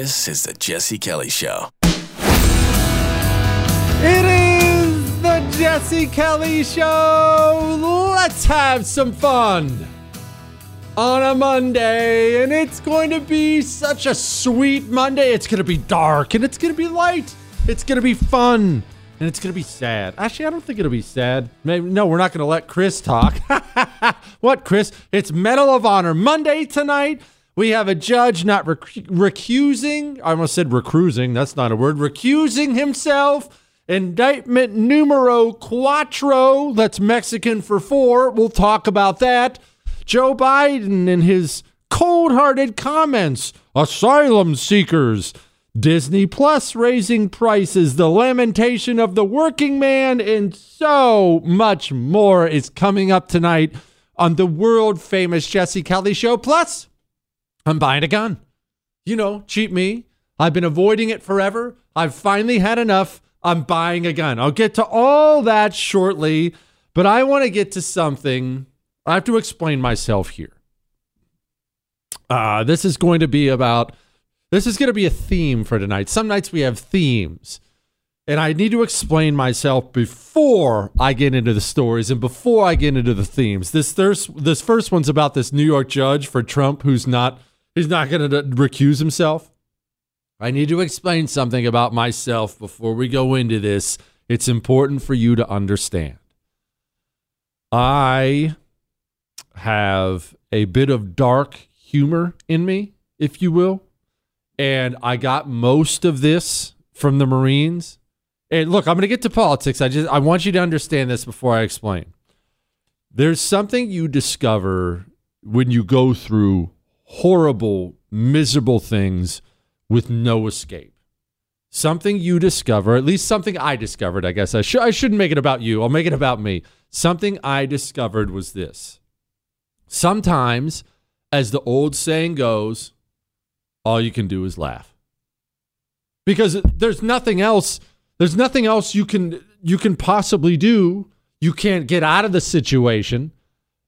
This is the Jesse Kelly Show. It is the Jesse Kelly Show. Let's have some fun on a Monday. And it's going to be such a sweet Monday. It's going to be dark and it's going to be light. It's going to be fun and it's going to be sad. Actually, I don't think it'll be sad. Maybe no, we're not going to let Chris talk. what, Chris? It's Medal of Honor Monday tonight. We have a judge not rec- recusing. I almost said recruising. That's not a word. Recusing himself. Indictment numero cuatro. That's Mexican for four. We'll talk about that. Joe Biden and his cold hearted comments. Asylum seekers. Disney Plus raising prices, the lamentation of the working man, and so much more is coming up tonight on the world famous Jesse Kelly Show. Plus, I'm buying a gun. You know, cheat me. I've been avoiding it forever. I've finally had enough. I'm buying a gun. I'll get to all that shortly, but I want to get to something. I have to explain myself here. Uh, this is going to be about, this is going to be a theme for tonight. Some nights we have themes, and I need to explain myself before I get into the stories and before I get into the themes. This, this, this first one's about this New York judge for Trump who's not, he's not going to recuse himself. I need to explain something about myself before we go into this. It's important for you to understand. I have a bit of dark humor in me, if you will. And I got most of this from the Marines. And look, I'm going to get to politics. I just I want you to understand this before I explain. There's something you discover when you go through horrible, miserable things with no escape. Something you discover, at least something I discovered, I guess. I, sh- I shouldn't make it about you. I'll make it about me. Something I discovered was this. Sometimes, as the old saying goes, all you can do is laugh. Because there's nothing else, there's nothing else you can you can possibly do. You can't get out of the situation.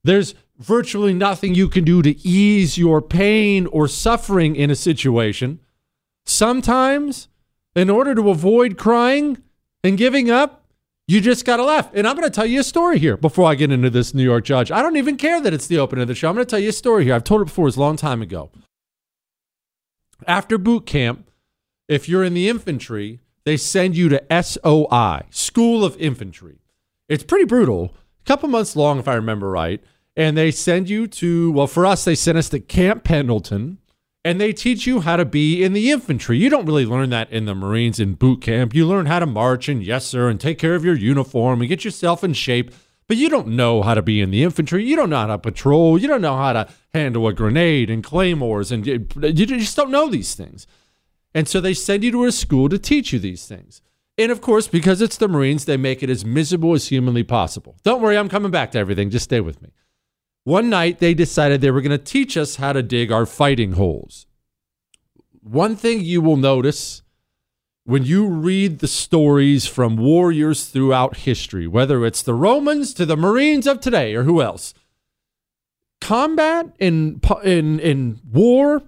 There's virtually nothing you can do to ease your pain or suffering in a situation. Sometimes, in order to avoid crying and giving up, you just got to laugh. And I'm going to tell you a story here before I get into this New York judge. I don't even care that it's the opening of the show. I'm going to tell you a story here. I've told it before, it's a long time ago. After boot camp, if you're in the infantry, they send you to SOI, School of Infantry. It's pretty brutal, a couple months long, if I remember right. And they send you to, well, for us, they sent us to Camp Pendleton and they teach you how to be in the infantry. You don't really learn that in the Marines in boot camp. You learn how to march and yes, sir, and take care of your uniform and get yourself in shape. But you don't know how to be in the infantry. You don't know how to patrol. You don't know how to handle a grenade and claymores. And you, just don't know these things. And so they send you to a school to teach you these things. And of course, because it's the Marines, they make it as miserable as humanly possible. Don't worry, I'm coming back to everything. Just stay with me. One night, they decided they were going to teach us how to dig our fighting holes. One thing you will notice when you read the stories from warriors throughout history, whether it's the Romans to the Marines of today or who else, combat in in in war,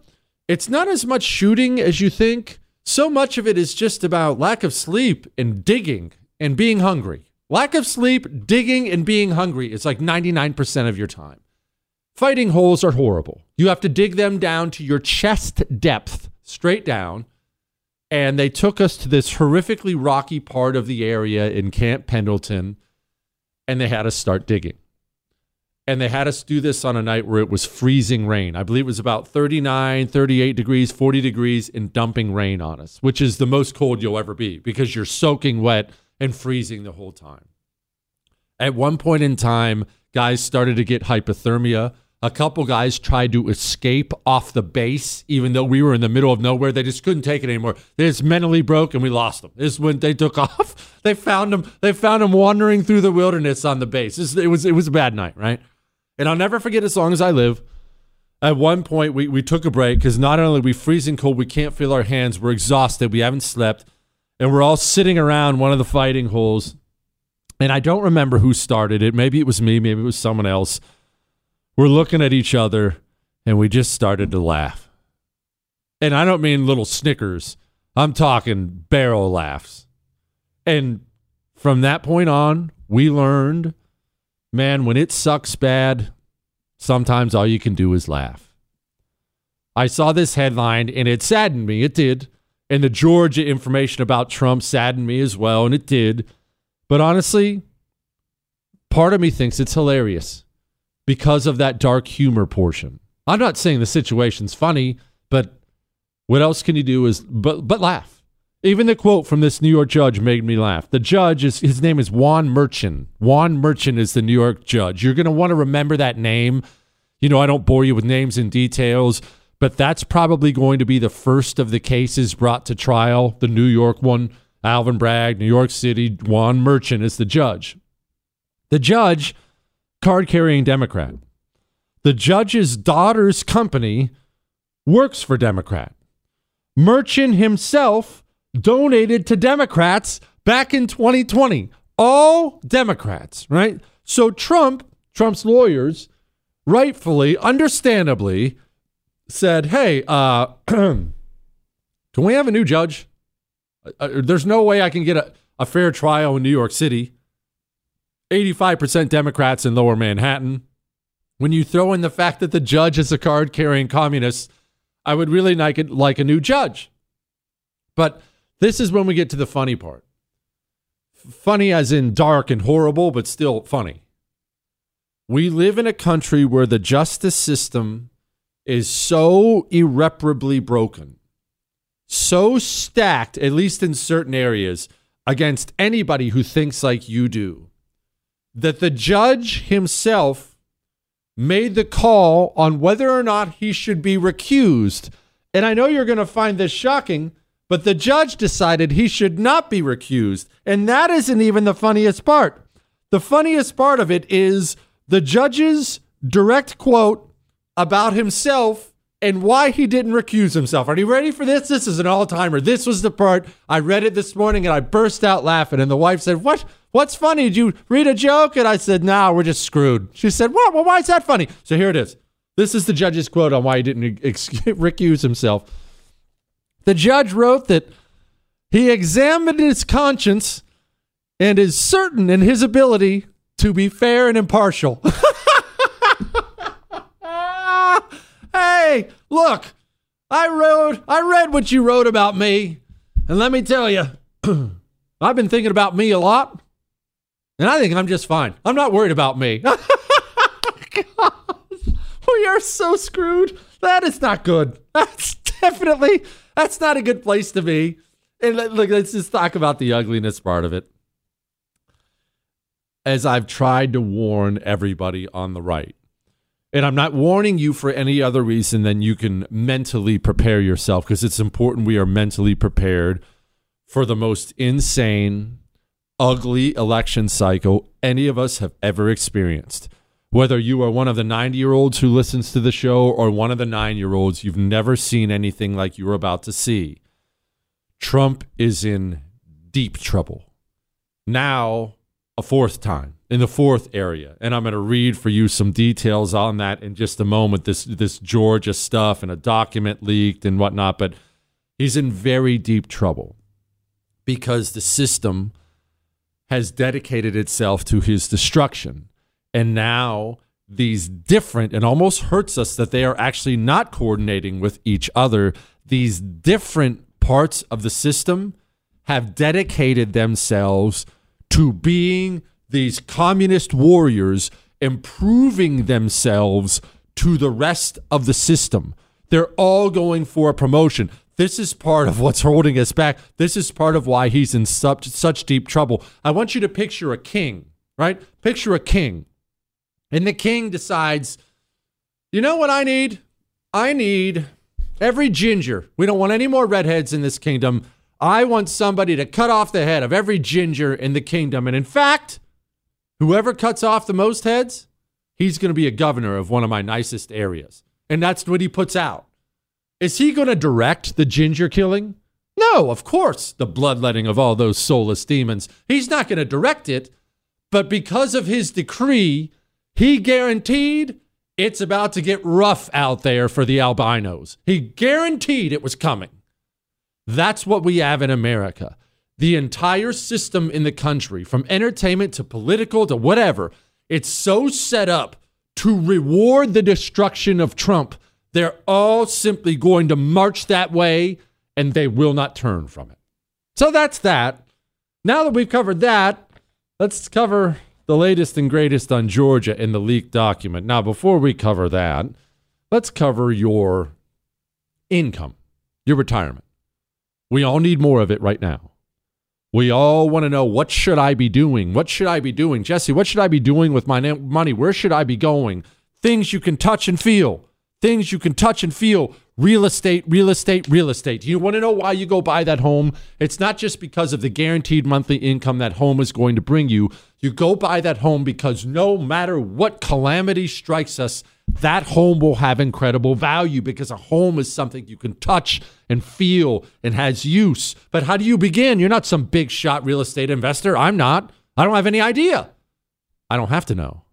it's not as much shooting as you think. So much of it is just about lack of sleep and digging and being hungry. Lack of sleep, digging, and being hungry is like 99% of your time. Fighting holes are horrible. You have to dig them down to your chest depth, straight down. And they took us to this horrifically rocky part of the area in Camp Pendleton, and they had us start digging. And they had us do this on a night where it was freezing rain. I believe it was about 39, 38 degrees, 40 degrees, and dumping rain on us, which is the most cold you'll ever be because you're soaking wet and freezing the whole time. At one point in time, guys started to get hypothermia. A couple guys tried to escape off the base, even though we were in the middle of nowhere. They just couldn't take it anymore. They just mentally broke, and we lost them. This is when they took off. They found them. They found them wandering through the wilderness on the base. It was it was a bad night, right? And I'll never forget as long as I live. At one point, we, we took a break because not only are we freezing cold, we can't feel our hands. We're exhausted. We haven't slept. And we're all sitting around one of the fighting holes. And I don't remember who started it. Maybe it was me. Maybe it was someone else. We're looking at each other and we just started to laugh. And I don't mean little snickers, I'm talking barrel laughs. And from that point on, we learned man, when it sucks bad, sometimes all you can do is laugh. I saw this headline and it saddened me. It did. And the Georgia information about Trump saddened me as well, and it did. But honestly, part of me thinks it's hilarious because of that dark humor portion. I'm not saying the situation's funny, but what else can you do is but but laugh. Even the quote from this New York judge made me laugh. The judge is his name is Juan Merchan. Juan Merchan is the New York judge. You're going to want to remember that name. You know, I don't bore you with names and details, but that's probably going to be the first of the cases brought to trial. The New York one, Alvin Bragg, New York City, Juan Merchan is the judge. The judge, card carrying Democrat. The judge's daughter's company works for Democrat. Merchan himself donated to Democrats back in 2020. All Democrats, right? So Trump, Trump's lawyers, rightfully, understandably, said, "Hey, uh, can we have a new judge? Uh, uh, there's no way I can get a, a fair trial in New York City. 85% Democrats in Lower Manhattan. When you throw in the fact that the judge is a card-carrying communist, I would really like it like a new judge. But this is when we get to the funny part. Funny as in dark and horrible, but still funny. We live in a country where the justice system is so irreparably broken, so stacked, at least in certain areas, against anybody who thinks like you do, that the judge himself made the call on whether or not he should be recused. And I know you're going to find this shocking but the judge decided he should not be recused. And that isn't even the funniest part. The funniest part of it is the judge's direct quote about himself and why he didn't recuse himself. Are you ready for this? This is an all timer. This was the part I read it this morning and I burst out laughing. And the wife said, What? What's funny? Did you read a joke? And I said, Nah, we're just screwed. She said, What? Well, why is that funny? So here it is. This is the judge's quote on why he didn't recuse himself. The judge wrote that he examined his conscience and is certain in his ability to be fair and impartial. hey, look, I wrote, I read what you wrote about me, and let me tell you, I've been thinking about me a lot, and I think I'm just fine. I'm not worried about me. we are so screwed. That is not good. That's definitely that's not a good place to be. And look, let's just talk about the ugliness part of it. As I've tried to warn everybody on the right, and I'm not warning you for any other reason than you can mentally prepare yourself because it's important we are mentally prepared for the most insane, ugly election cycle any of us have ever experienced whether you are one of the 90 year olds who listens to the show or one of the nine year olds, you've never seen anything like you're about to see. Trump is in deep trouble. Now, a fourth time in the fourth area. And I'm going to read for you some details on that in just a moment. This, this Georgia stuff and a document leaked and whatnot. But he's in very deep trouble because the system has dedicated itself to his destruction and now these different, and almost hurts us that they are actually not coordinating with each other. These different parts of the system have dedicated themselves to being these communist warriors, improving themselves to the rest of the system. They're all going for a promotion. This is part of what's holding us back. This is part of why he's in such, such deep trouble. I want you to picture a king, right? Picture a king and the king decides, you know what I need? I need every ginger. We don't want any more redheads in this kingdom. I want somebody to cut off the head of every ginger in the kingdom. And in fact, whoever cuts off the most heads, he's going to be a governor of one of my nicest areas. And that's what he puts out. Is he going to direct the ginger killing? No, of course, the bloodletting of all those soulless demons. He's not going to direct it. But because of his decree, he guaranteed it's about to get rough out there for the albinos. He guaranteed it was coming. That's what we have in America. The entire system in the country, from entertainment to political to whatever, it's so set up to reward the destruction of Trump. They're all simply going to march that way and they will not turn from it. So that's that. Now that we've covered that, let's cover the latest and greatest on Georgia in the leaked document. Now, before we cover that, let's cover your income, your retirement. We all need more of it right now. We all want to know what should I be doing? What should I be doing? Jesse, what should I be doing with my money? Where should I be going? Things you can touch and feel. Things you can touch and feel. Real estate, real estate, real estate. You want to know why you go buy that home? It's not just because of the guaranteed monthly income that home is going to bring you. You go buy that home because no matter what calamity strikes us, that home will have incredible value because a home is something you can touch and feel and has use. But how do you begin? You're not some big shot real estate investor. I'm not. I don't have any idea. I don't have to know.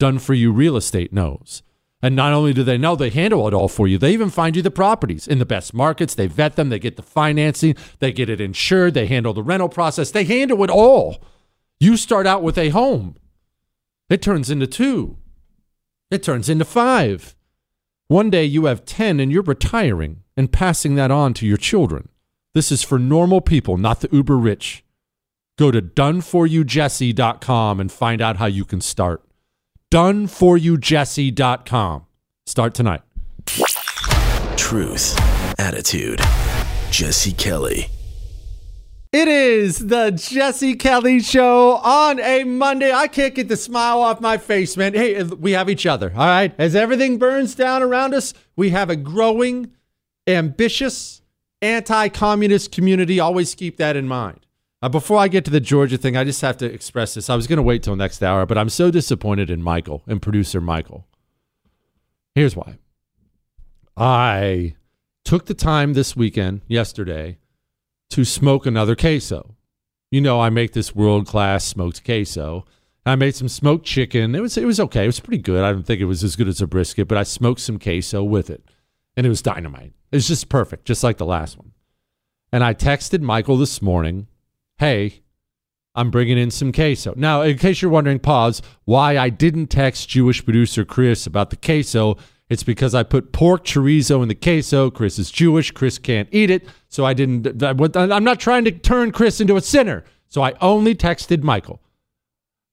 Done for you real estate knows. And not only do they know, they handle it all for you. They even find you the properties in the best markets. They vet them, they get the financing, they get it insured, they handle the rental process, they handle it all. You start out with a home, it turns into two, it turns into five. One day you have 10 and you're retiring and passing that on to your children. This is for normal people, not the uber rich. Go to doneforyoujesse.com and find out how you can start. Doneforyoujesse.com. Start tonight. Truth, attitude, Jesse Kelly. It is the Jesse Kelly Show on a Monday. I can't get the smile off my face, man. Hey, we have each other, all right? As everything burns down around us, we have a growing, ambitious, anti communist community. Always keep that in mind. Uh, before I get to the Georgia thing, I just have to express this. I was going to wait till next hour, but I'm so disappointed in Michael and producer Michael. Here's why I took the time this weekend, yesterday, to smoke another queso. You know, I make this world class smoked queso. I made some smoked chicken. It was it was okay. It was pretty good. I don't think it was as good as a brisket, but I smoked some queso with it, and it was dynamite. It was just perfect, just like the last one. And I texted Michael this morning, "Hey, I'm bringing in some queso." Now, in case you're wondering, pause. Why I didn't text Jewish producer Chris about the queso it's because I put pork chorizo in the queso. Chris is Jewish. Chris can't eat it. So I didn't. I'm not trying to turn Chris into a sinner. So I only texted Michael.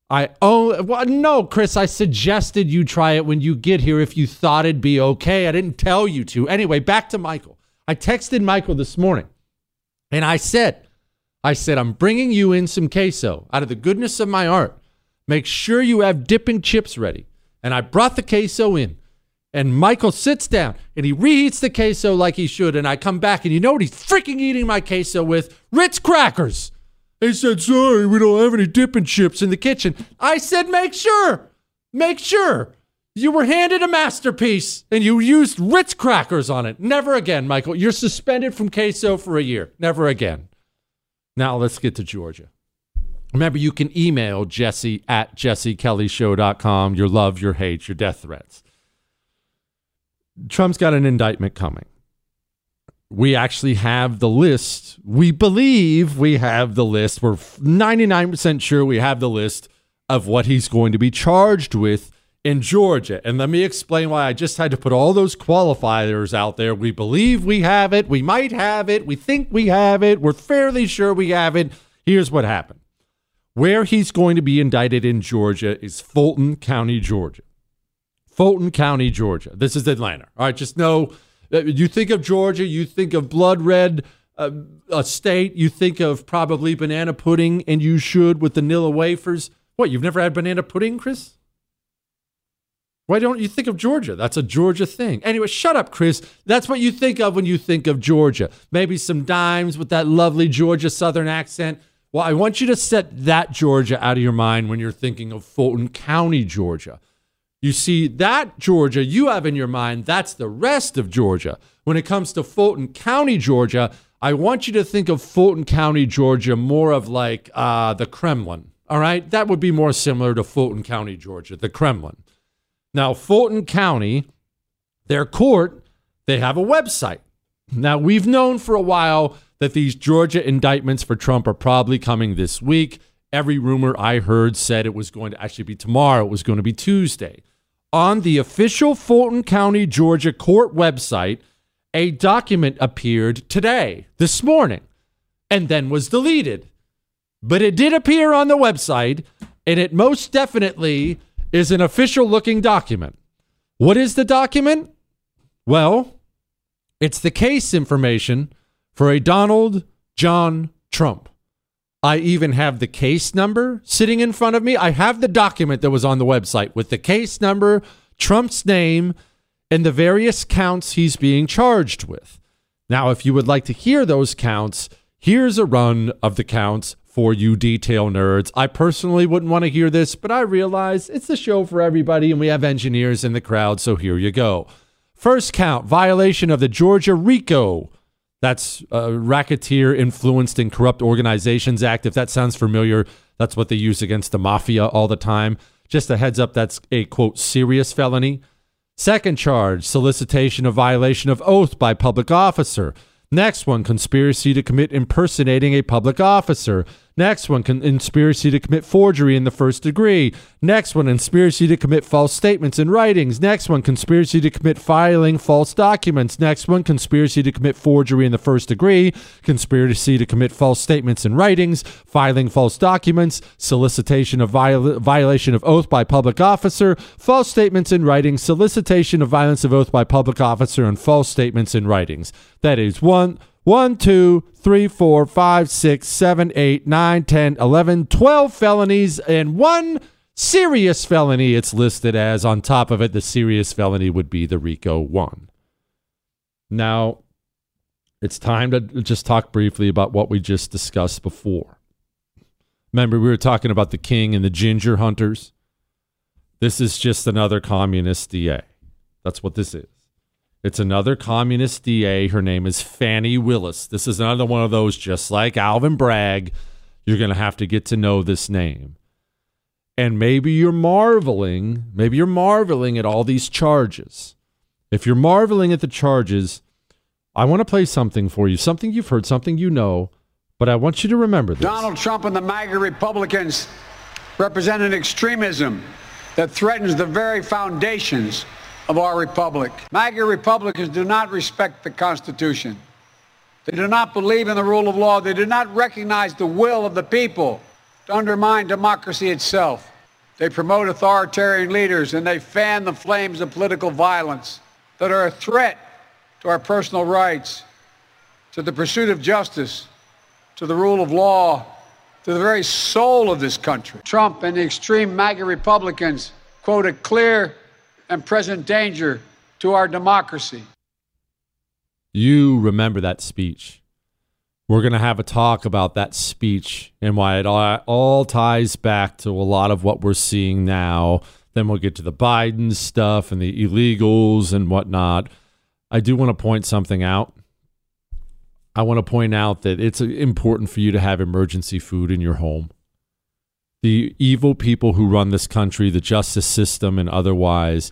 I oh well, no, Chris. I suggested you try it when you get here if you thought it'd be okay. I didn't tell you to. Anyway, back to Michael. I texted Michael this morning, and I said, I said I'm bringing you in some queso out of the goodness of my heart. Make sure you have dipping chips ready. And I brought the queso in. And Michael sits down and he reheats the queso like he should. And I come back and you know what he's freaking eating my queso with? Ritz crackers. He said, Sorry, we don't have any dipping chips in the kitchen. I said, Make sure, make sure. You were handed a masterpiece and you used Ritz crackers on it. Never again, Michael. You're suspended from queso for a year. Never again. Now let's get to Georgia. Remember, you can email Jesse at jessekellyshow.com your love, your hate, your death threats. Trump's got an indictment coming. We actually have the list. We believe we have the list. We're 99% sure we have the list of what he's going to be charged with in Georgia. And let me explain why I just had to put all those qualifiers out there. We believe we have it. We might have it. We think we have it. We're fairly sure we have it. Here's what happened. Where he's going to be indicted in Georgia is Fulton County, Georgia. Fulton County, Georgia. This is Atlanta. All right, just know you think of Georgia, you think of blood red uh, a state, you think of probably banana pudding, and you should with the Nilla wafers. What, you've never had banana pudding, Chris? Why don't you think of Georgia? That's a Georgia thing. Anyway, shut up, Chris. That's what you think of when you think of Georgia. Maybe some dimes with that lovely Georgia Southern accent. Well, I want you to set that Georgia out of your mind when you're thinking of Fulton County, Georgia. You see, that Georgia you have in your mind, that's the rest of Georgia. When it comes to Fulton County, Georgia, I want you to think of Fulton County, Georgia, more of like uh, the Kremlin. All right? That would be more similar to Fulton County, Georgia, the Kremlin. Now, Fulton County, their court, they have a website. Now, we've known for a while that these Georgia indictments for Trump are probably coming this week. Every rumor I heard said it was going to actually be tomorrow, it was going to be Tuesday. On the official Fulton County, Georgia court website, a document appeared today, this morning, and then was deleted. But it did appear on the website, and it most definitely is an official looking document. What is the document? Well, it's the case information for a Donald John Trump. I even have the case number sitting in front of me. I have the document that was on the website with the case number, Trump's name, and the various counts he's being charged with. Now, if you would like to hear those counts, here's a run of the counts for you detail nerds. I personally wouldn't want to hear this, but I realize it's a show for everybody and we have engineers in the crowd, so here you go. First count violation of the Georgia RICO. That's uh, Racketeer Influenced and Corrupt Organizations Act. If that sounds familiar, that's what they use against the mafia all the time. Just a heads up, that's a quote, serious felony. Second charge, solicitation of violation of oath by public officer. Next one, conspiracy to commit impersonating a public officer. Next one, conspiracy to commit forgery in the first degree. Next one, conspiracy to commit false statements in writings. Next one, conspiracy to commit filing false documents. Next one, conspiracy to commit forgery in the first degree. Conspiracy to commit false statements in writings. Filing false documents. Solicitation of viol- violation of oath by public officer. False statements in writings. Solicitation of violence of oath by public officer and false statements in writings. That is one one, two, three, four, five, six, seven, eight, nine, ten, eleven, twelve felonies and one serious felony it's listed as. On top of it, the serious felony would be the RICO 1. Now, it's time to just talk briefly about what we just discussed before. Remember, we were talking about the king and the ginger hunters? This is just another communist DA. That's what this is. It's another communist DA. Her name is Fani Willis. This is another one of those, just like Alvin Bragg. You're going to have to get to know this name. And maybe you're marveling, maybe you're marveling at all these charges. If you're marveling at the charges, I want to play something for you, something you've heard, something you know, but I want you to remember this. Donald Trump and the MAGA Republicans represent an extremism that threatens the very foundations of our republic. MAGA Republicans do not respect the Constitution. They do not believe in the rule of law. They do not recognize the will of the people to undermine democracy itself. They promote authoritarian leaders and they fan the flames of political violence that are a threat to our personal rights, to the pursuit of justice, to the rule of law, to the very soul of this country. Trump and the extreme MAGA Republicans quote a clear and present danger to our democracy. You remember that speech. We're going to have a talk about that speech and why it all, all ties back to a lot of what we're seeing now. Then we'll get to the Biden stuff and the illegals and whatnot. I do want to point something out. I want to point out that it's uh, important for you to have emergency food in your home. The evil people who run this country, the justice system, and otherwise,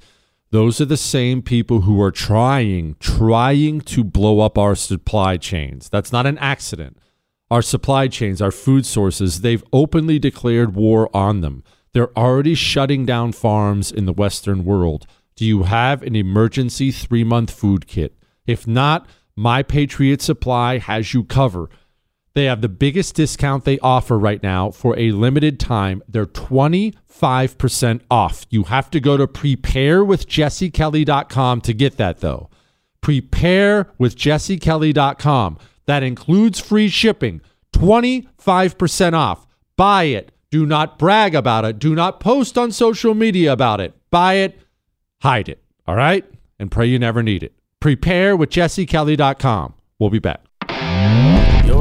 those are the same people who are trying, trying to blow up our supply chains. That's not an accident. Our supply chains, our food sources, they've openly declared war on them. They're already shutting down farms in the Western world. Do you have an emergency three month food kit? If not, My Patriot Supply has you covered. They have the biggest discount they offer right now for a limited time. They're 25% off. You have to go to preparewithjessekelly.com to get that, though. Preparewithjessekelly.com. That includes free shipping. 25% off. Buy it. Do not brag about it. Do not post on social media about it. Buy it. Hide it. All right? And pray you never need it. Preparewithjessekelly.com. We'll be back.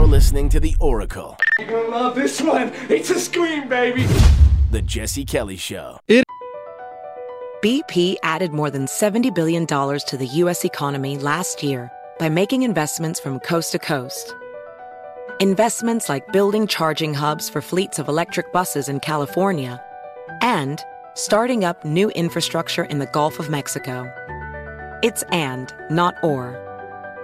You're listening to The Oracle, You're gonna love this one. It's a scream, baby. The Jesse Kelly Show. BP added more than $70 billion to the U.S. economy last year by making investments from coast to coast. Investments like building charging hubs for fleets of electric buses in California and starting up new infrastructure in the Gulf of Mexico. It's and, not or.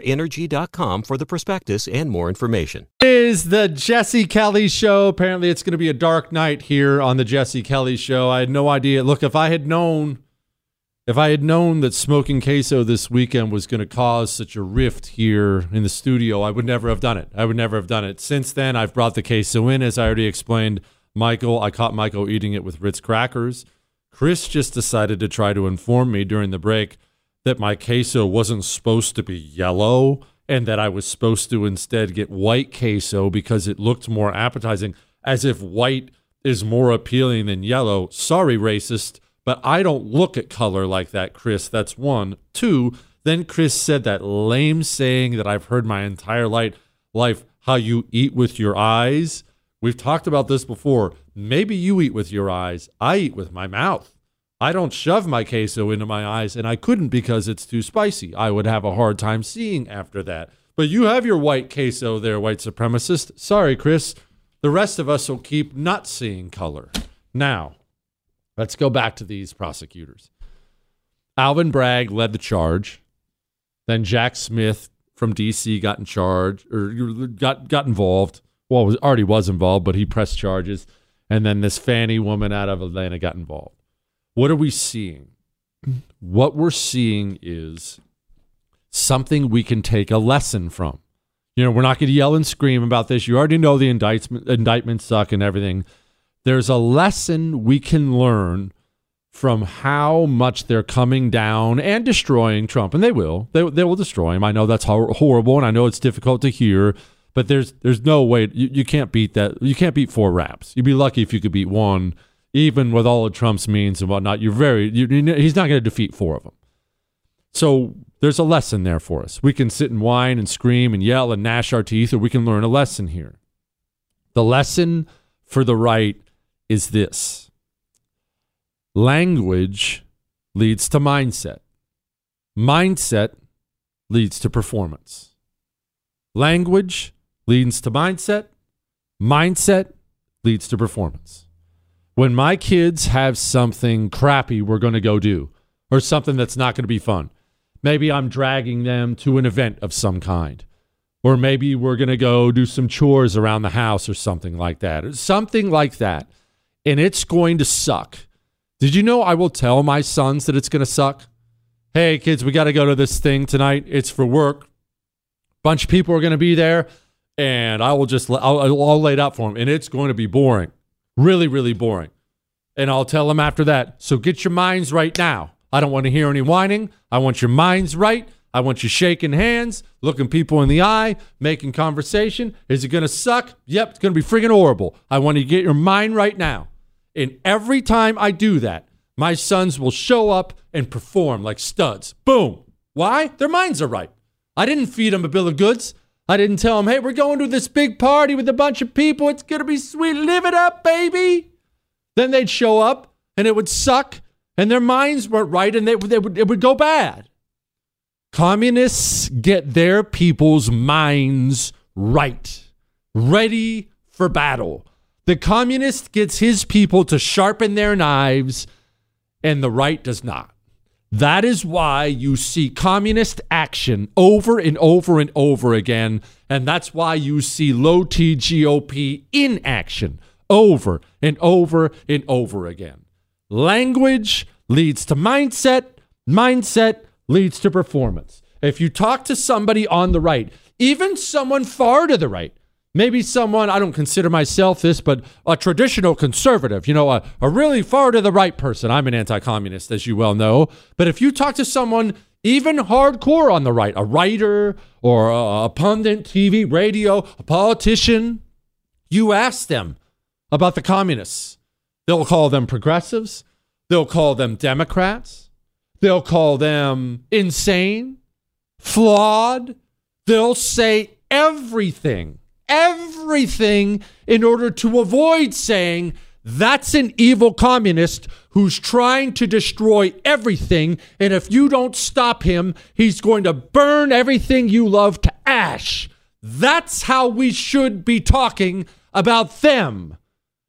LabradorEnergy.com for the prospectus and more information. Is the Jesse Kelly show. Apparently, it's going to be a dark night here on the Jesse Kelly show. I had no idea. Look, if I had known. If I had known that smoking queso this weekend was going to cause such a rift here in the studio, I would never have done it. I would never have done it. Since then, I've brought the queso in, as I already explained. Michael, I caught Michael eating it with Ritz crackers. Chris just decided to try to inform me during the break that my queso wasn't supposed to be yellow and that I was supposed to instead get white queso because it looked more appetizing, as if white is more appealing than yellow. Sorry, racist, but I don't look at color like that, Chris. That's one. Two, then Chris said that lame saying that I've heard my entire life, how you eat with your eyes. We've talked about this before. Maybe you eat with your eyes. I eat with my mouth. I don't shove my queso into my eyes, and I couldn't because it's too spicy. I would have a hard time seeing after that. But you have your white queso there, white supremacist. Sorry, Chris. The rest of us will keep not seeing color. Now, let's go back to these prosecutors. Alvin Bragg led the charge. Then Jack Smith from DC got in charge or got got involved. Well, was, already was involved, but he pressed charges. And then this Fani woman out of Atlanta got involved. What are we seeing? what we're seeing is something we can take a lesson from. You know, we're not going to yell and scream about this. You already know the indictment, indictments suck and everything. There's a lesson we can learn from how much they're coming down and destroying Trump, and they will. They, they will destroy him. I know that's hor- horrible, and I know it's difficult to hear, but there's there's no way you, you can't beat that. You can't beat four raps. You'd be lucky if you could beat one, even with all of Trump's means and whatnot. You're very you, you, he's not going to defeat four of them. So there's a lesson there for us. We can sit and whine and scream and yell and gnash our teeth, or we can learn a lesson here. The lesson for the right is this language leads to mindset, mindset leads to performance. Language leads to mindset, mindset leads to performance. When my kids have something crappy we're going to go do, or something that's not going to be fun, maybe I'm dragging them to an event of some kind. Or maybe we're going to go do some chores around the house or something like that. Something like that. And it's going to suck. Did you know I will tell my sons that it's going to suck? Hey, kids, we got to go to this thing tonight. It's for work. Bunch of people are going to be there. And I will just, I'll, I'll lay it out for them. And it's going to be boring. Really, really boring. And I'll tell them after that. So get your minds right now. I don't want to hear any whining. I want your minds right. I want you shaking hands, looking people in the eye, making conversation. Is it going to suck? Yep, it's going to be freaking horrible. I want you to get your mind right now. And every time I do that, my sons will show up and perform like studs. Boom. Why? Their minds are right. I didn't feed them a bill of goods. I didn't tell them, hey, we're going to this big party with a bunch of people. It's going to be sweet. Live it up, baby. Then they'd show up and it would suck and their minds weren't right and they, they would, it would go bad. Communists get their people's minds right, ready for battle. The communist gets his people to sharpen their knives, and the right does not. That is why you see communist action over and over and over again. And that's why you see low T GOP in action over and over and over again. Language leads to mindset, mindset leads to performance. If you talk to somebody on the right, even someone far to the right, maybe someone, I don't consider myself this, but a traditional conservative, you know, a, a really far to the right person. I'm an anti communist, as you well know. But if you talk to someone even hardcore on the right, a writer or a, a pundit, TV, radio, a politician, you ask them about the communists. They'll call them progressives. They'll call them Democrats. They'll call them insane, flawed. They'll say everything, everything in order to avoid saying that's an evil communist who's trying to destroy everything. And if you don't stop him, he's going to burn everything you love to ash. That's how we should be talking about them.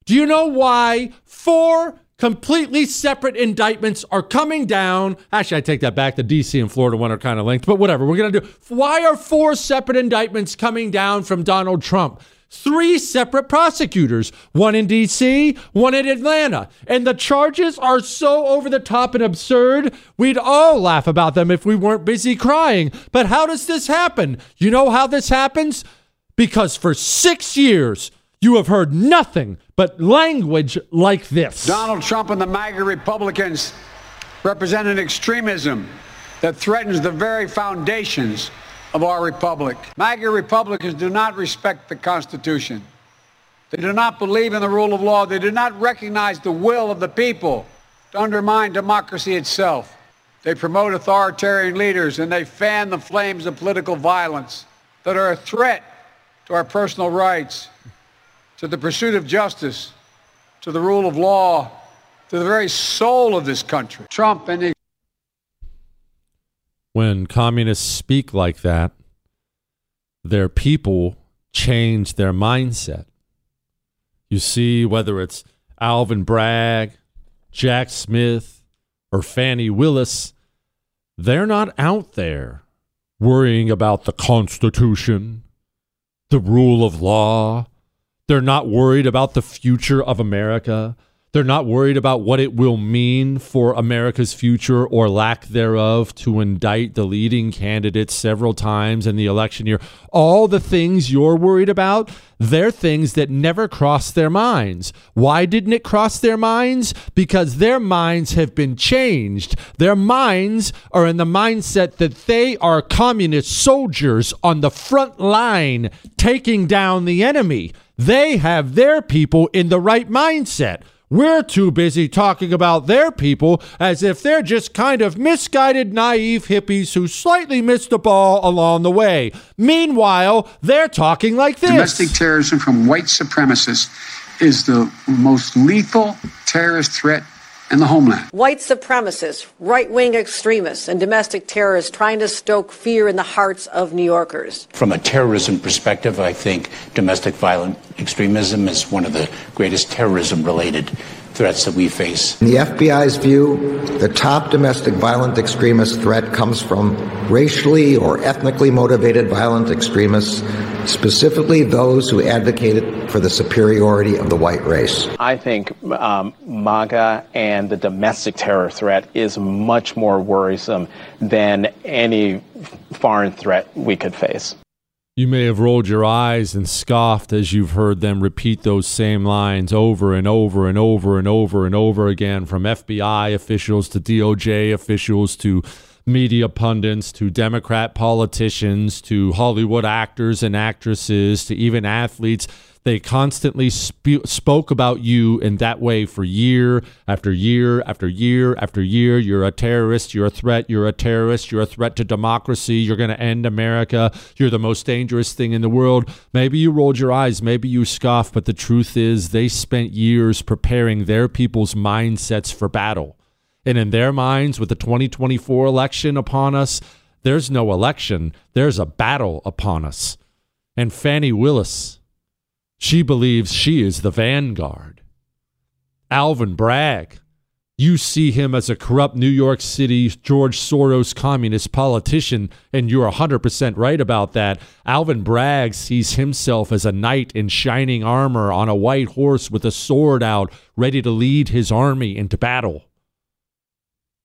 Do you know why four completely separate indictments are coming down? Actually, I take that back. The DC and Florida one are kind of linked, but whatever. We're going to do. Why are four separate indictments coming down from Donald Trump? Three separate prosecutors, one in DC, one in Atlanta. And the charges are so over the top and absurd, we'd all laugh about them if we weren't busy crying. But how does this happen? You know how this happens? Because for six years, you have heard nothing but language like this. Donald Trump and the MAGA Republicans represent an extremism that threatens the very foundations of our republic. MAGA Republicans do not respect the Constitution. They do not believe in the rule of law. They do not recognize the will of the people to undermine democracy itself. They promote authoritarian leaders and they fan the flames of political violence that are a threat to our personal rights to the pursuit of justice, to the rule of law, to the very soul of this country. Trump and the when communists speak like that, their people change their mindset. You see, whether it's Alvin Bragg, Jack Smith, or Fani Willis, they're not out there worrying about the Constitution, the rule of law, they're not worried about the future of America. They're not worried about what it will mean for America's future or lack thereof to indict the leading candidates several times in the election year. All the things you're worried about, they're things that never crossed their minds. Why didn't it cross their minds? Because their minds have been changed. Their minds are in the mindset that they are communist soldiers on the front line taking down the enemy. They have their people in the right mindset. We're too busy talking about their people as if they're just kind of misguided, naive hippies who slightly missed the ball along the way. Meanwhile, they're talking like this. Domestic terrorism from white supremacists is the most lethal terrorist threat in the homeland. White supremacists, right wing extremists, and domestic terrorists trying to stoke fear in the hearts of New Yorkers. From a terrorism perspective, I think domestic violent extremism is one of the greatest terrorism related threats that we face. In the FBI's view, the top domestic violent extremist threat comes from racially or ethnically motivated violent extremists, specifically those who advocated for the superiority of the white race. I think um, MAGA and the domestic terror threat is much more worrisome than any foreign threat we could face. You may have rolled your eyes and scoffed as you've heard them repeat those same lines over and over and over and over and over again from FBI officials to DOJ officials to media pundits to Democrat politicians to Hollywood actors and actresses to even athletes. They constantly sp- spoke about you in that way for year after year after year after year. You're a terrorist. You're a threat. You're a terrorist. You're a threat to democracy. You're going to end America. You're the most dangerous thing in the world. Maybe you rolled your eyes. Maybe you scoffed. But the truth is, they spent years preparing their people's mindsets for battle. And in their minds, with the 2024 election upon us, there's no election, there's a battle upon us. And Fani Willis, she believes she is the vanguard. Alvin Bragg, you see him as a corrupt New York City George Soros communist politician, and you're 100% right about that. Alvin Bragg sees himself as a knight in shining armor on a white horse with a sword out, ready to lead his army into battle.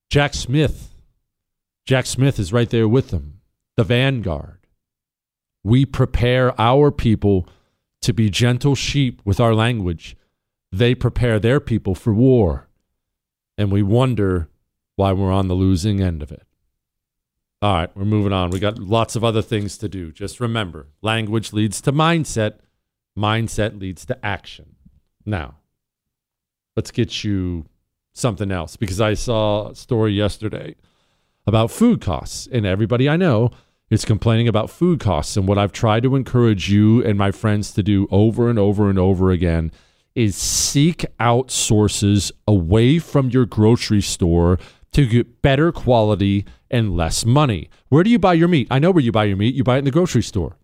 Jack Smith. Jack Smith is right there with them, the vanguard. We prepare our people to be gentle sheep with our language. They prepare their people for war. And we wonder why we're on the losing end of it. All right, we're moving on. We got lots of other things to do. Just remember language leads to mindset, mindset leads to action. Now, let's get you something else because I saw a story yesterday about food costs, and everybody I know is complaining about food costs. And what I've tried to encourage you and my friends to do over and over and over again is seek out sources away from your grocery store to get better quality and less money. Where do you buy your meat? I know where you buy your meat. You buy it in the grocery store.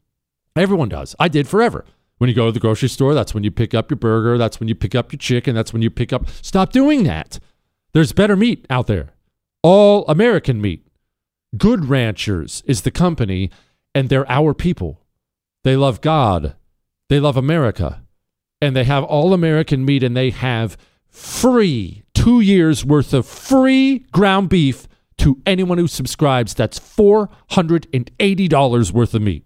Everyone does. I did forever. When you go to the grocery store, that's when you pick up your burger. That's when you pick up your chicken. That's when you pick up. Stop doing that. There's better meat out there. All American meat. Good Ranchers is the company, and they're our people. They love God. They love America. And they have all American meat, and they have free two years worth of free ground beef to anyone who subscribes. That's $480 worth of meat.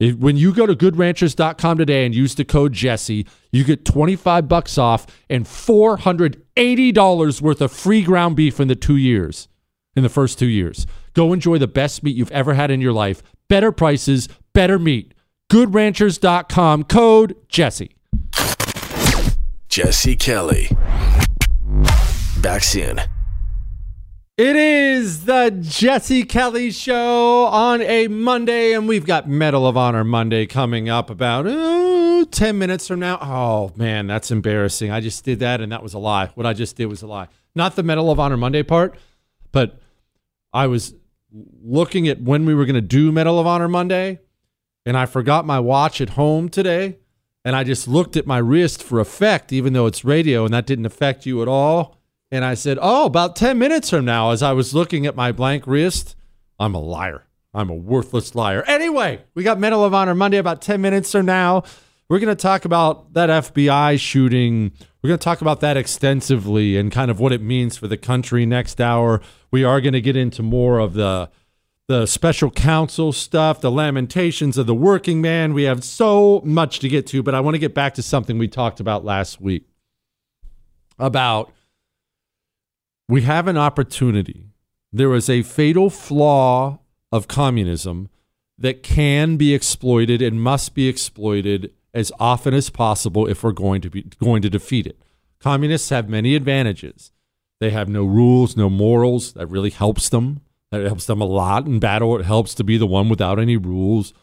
If, when you go to goodranchers.com today and use the code Jesse, you get 25 bucks off and $480 worth of free ground beef in the 2 years. In the first 2 years. Go enjoy the best meat you've ever had in your life. Better prices, better meat. goodranchers.com code Jesse. Jesse Kelly. Back soon. It is the Jesse Kelly Show on a Monday, and we've got Medal of Honor Monday coming up about oh, 10 minutes from now. Oh, man, that's embarrassing. I just did that, and that was a lie. What I just did was a lie. Not the Medal of Honor Monday part, but I was looking at when we were going to do Medal of Honor Monday, and I forgot my watch at home today, and I just looked at my wrist for effect, even though it's radio, and that didn't affect you at all. And I said, Oh, about 10 minutes from now, as I was looking at my blank wrist, I'm a liar. I'm a worthless liar. Anyway, we got Medal of Honor Monday about 10 minutes from now. We're going to talk about that FBI shooting We're going to talk about that extensively and kind of what it means for the country next hour. We are going to get into more of the the special counsel stuff, the lamentations of the working man. We have so much to get to, but I want to get back to something we talked about last week about we have an opportunity. There is a fatal flaw of communism that can be exploited and must be exploited as often as possible if we're going to be going to defeat it. Communists have many advantages. They have no rules, no morals. That really helps them. That helps them a lot in battle. It helps to be the one without any rules.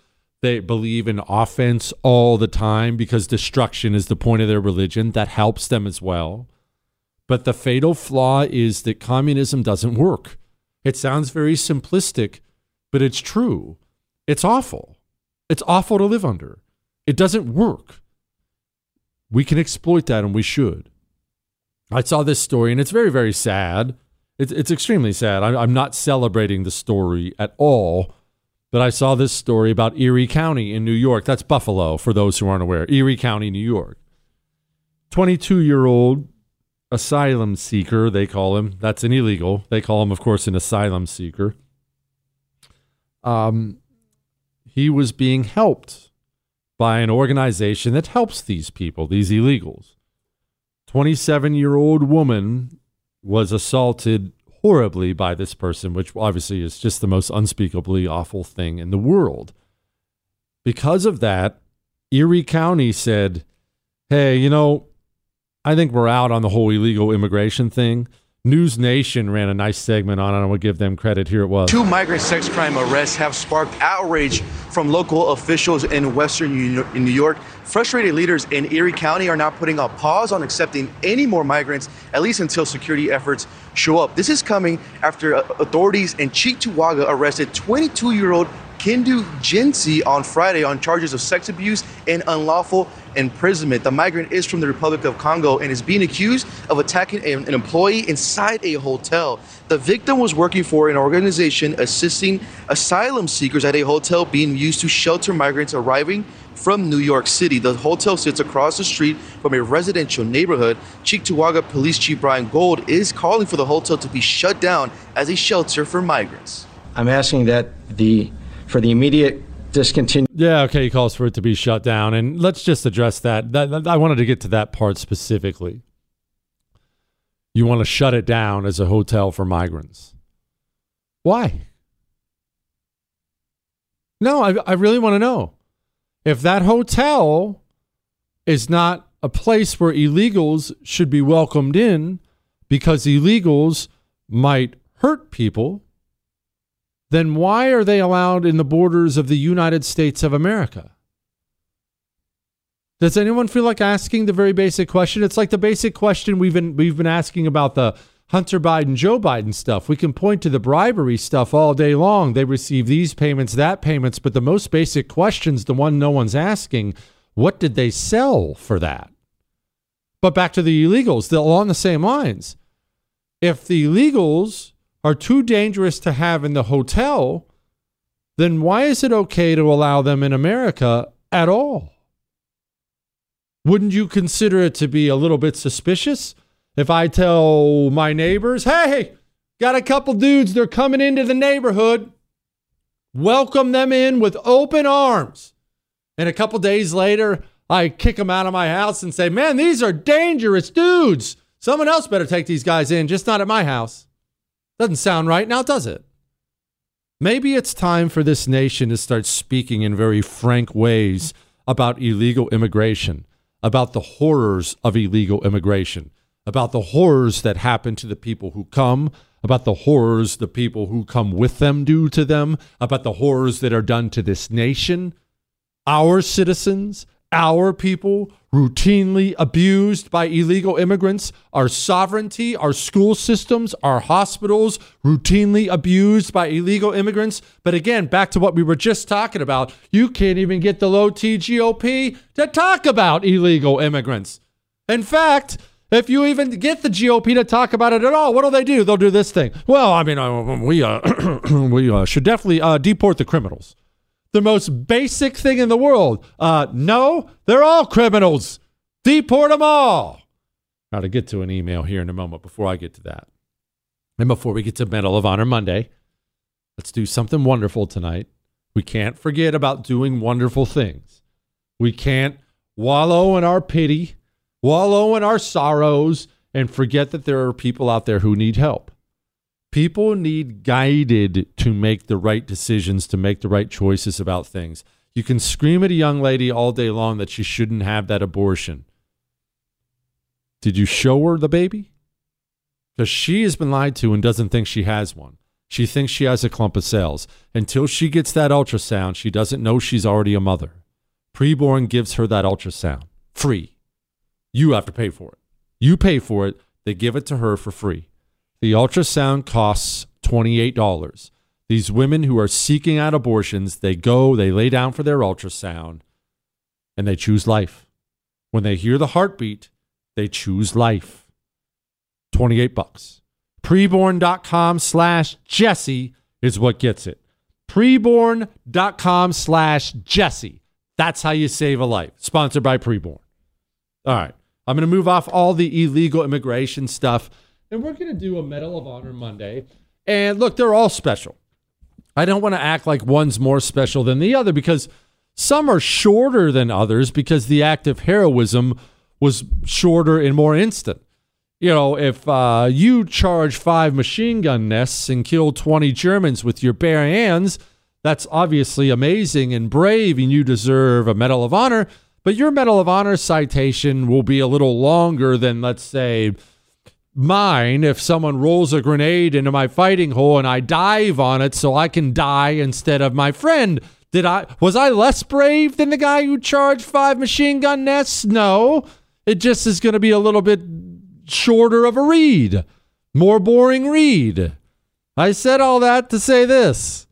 They believe in offense all the time because destruction is the point of their religion. That helps them as well. But the fatal flaw is that communism doesn't work. It sounds very simplistic, but it's true. It's awful. It's awful to live under. It doesn't work. We can exploit that and we should. I saw this story and it's very, very sad. It's, it's extremely sad. I, I'm not celebrating the story at all, but I saw this story about Erie County in New York. That's Buffalo, for those who aren't aware. Erie County, New York. 22 year old asylum seeker, they call him. That's an illegal. They call him, of course, an asylum seeker. Um, he was being helped by an organization that helps these people, these illegals. 27 year old woman was assaulted horribly by this person, which obviously is just the most unspeakably awful thing in the world. Because of that, Erie County said, Hey, you know, I think we're out on the whole illegal immigration thing. News Nation ran a nice segment on it. I will give them credit. Here it was. Two migrant sex crime arrests have sparked outrage from local officials in Western New York. Frustrated leaders in Erie County are now putting a pause on accepting any more migrants, at least until security efforts show up. This is coming after uh, authorities in Cheektowaga arrested 22 year old Kindu Jinsi on Friday on charges of sex abuse and unlawful imprisonment. The migrant is from the Republic of Congo and is being accused of attacking an employee inside a hotel. The victim was working for an organization assisting asylum seekers at a hotel being used to shelter migrants arriving from New York City. The hotel sits across the street from a residential neighborhood. Cheektowaga Police Chief Brian Gould is calling for the hotel to be shut down as a shelter for migrants. I'm asking that the for the immediate discontinue. Yeah, okay, he calls for it to be shut down, and let's just address that. that, that I wanted to get to that part specifically. You want to shut it down as a hotel for migrants. Why? No, I, I really want to know. If that hotel is not a place where illegals should be welcomed in because illegals might hurt people, then why are they allowed in the borders of the United States of America? Does anyone feel like asking the very basic question? It's like the basic question we've been we've been asking about the Hunter Biden, Joe Biden stuff. We can point to the bribery stuff all day long. They receive these payments, that payments, but the most basic question's the one no one's asking. What did they sell for that? But back to the illegals, they're along the same lines. If the illegals are too dangerous to have in the hotel, then why is it okay to allow them in America at all? Wouldn't you consider it to be a little bit suspicious if I tell my neighbors, hey, got a couple dudes, they're coming into the neighborhood, welcome them in with open arms. And a couple days later, I kick them out of my house and say, man, these are dangerous dudes. Someone else better take these guys in, just not at my house. Doesn't sound right now, does it? Maybe it's time for this nation to start speaking in very frank ways about illegal immigration, about the horrors of illegal immigration, about the horrors that happen to the people who come, about the horrors the people who come with them do to them, about the horrors that are done to this nation, our citizens, our people routinely abused by illegal immigrants, our sovereignty, our school systems, our hospitals routinely abused by illegal immigrants. But again, back to what we were just talking about, you can't even get the low T GOP to talk about illegal immigrants. In fact, if you even get the GOP to talk about it at all, what do they do? They'll do this thing. Well, I mean, uh, we uh, we uh, should definitely uh, deport the criminals the most basic thing in the world. Uh, no, they're all criminals. Deport them all. Now, to get to an email here in a moment before I get to that. And before we get to Medal of Honor Monday, let's do something wonderful tonight. We can't forget about doing wonderful things. We can't wallow in our pity, wallow in our sorrows, and forget that there are people out there who need help. People need guided to make the right decisions, to make the right choices about things. You can scream at a young lady all day long that she shouldn't have that abortion. Did you show her the baby? Because she has been lied to and doesn't think she has one. She thinks she has a clump of cells. Until she gets that ultrasound, she doesn't know she's already a mother. Preborn gives her that ultrasound free. You have to pay for it. You pay for it, they give it to her for free. The ultrasound costs $28. These women who are seeking out abortions, they go, they lay down for their ultrasound, and they choose life. When they hear the heartbeat, they choose life. 28 bucks. Preborn.com slash Jesse is what gets it. Preborn.com slash Jesse. That's how you save a life. Sponsored by Preborn. All right. I'm going to move off all the illegal immigration stuff, and we're going to do a Medal of Honor Monday. And look, they're all special. I don't want to act like one's more special than the other because some are shorter than others because the act of heroism was shorter and more instant. You know, if uh, you charge five machine gun nests and kill 20 Germans with your bare hands, that's obviously amazing and brave, and you deserve a Medal of Honor. But your Medal of Honor citation will be a little longer than, let's say, mine if someone rolls a grenade into my fighting hole and I dive on it so I can die instead of my friend. Did I was I less brave than the guy who charged five machine gun nests? No. It just is going to be a little bit shorter of a read. More boring read. I said all that to say this.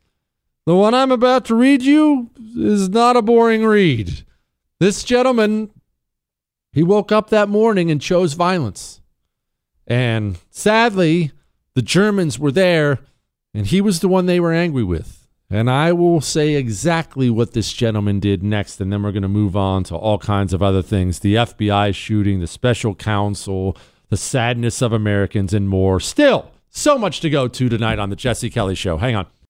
The one I'm about to read you is not a boring read. This gentleman, he woke up that morning and chose violence. And sadly, the Germans were there, and he was the one they were angry with. And I will say exactly what this gentleman did next, and then we're going to move on to all kinds of other things the FBI shooting, the special counsel, the sadness of Americans, and more. Still, so much to go to tonight on The Jesse Kelly Show. Hang on.